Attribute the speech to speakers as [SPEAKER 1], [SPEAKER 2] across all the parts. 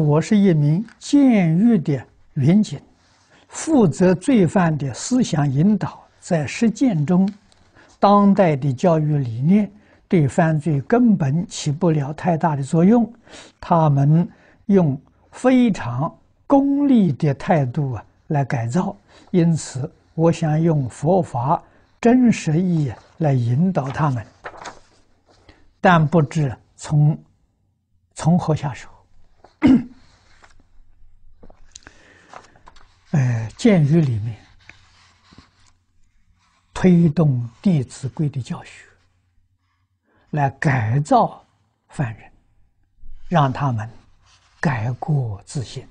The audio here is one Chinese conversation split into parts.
[SPEAKER 1] 我是一名监狱的民警，负责罪犯的思想引导，在实践中，当代的教育理念对犯罪根本起不了太大的作用。他们用非常功利的态度啊来改造，因此我想用佛法真实义来引导他们，但不知从从何下手。监狱里面推动《弟子规》的教学，来改造犯人，让他们改过自新，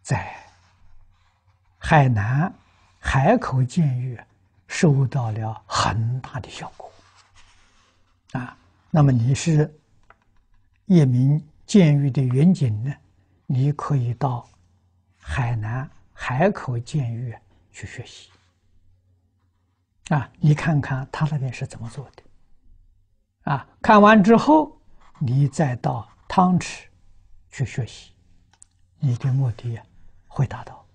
[SPEAKER 1] 在海南海口监狱收到了很大的效果。啊，那么你是？一名监狱的员警呢，你可以到海南海口监狱去学习啊！你看看他那边是怎么做的啊？看完之后，你再到汤池去学习，你的目的会达到。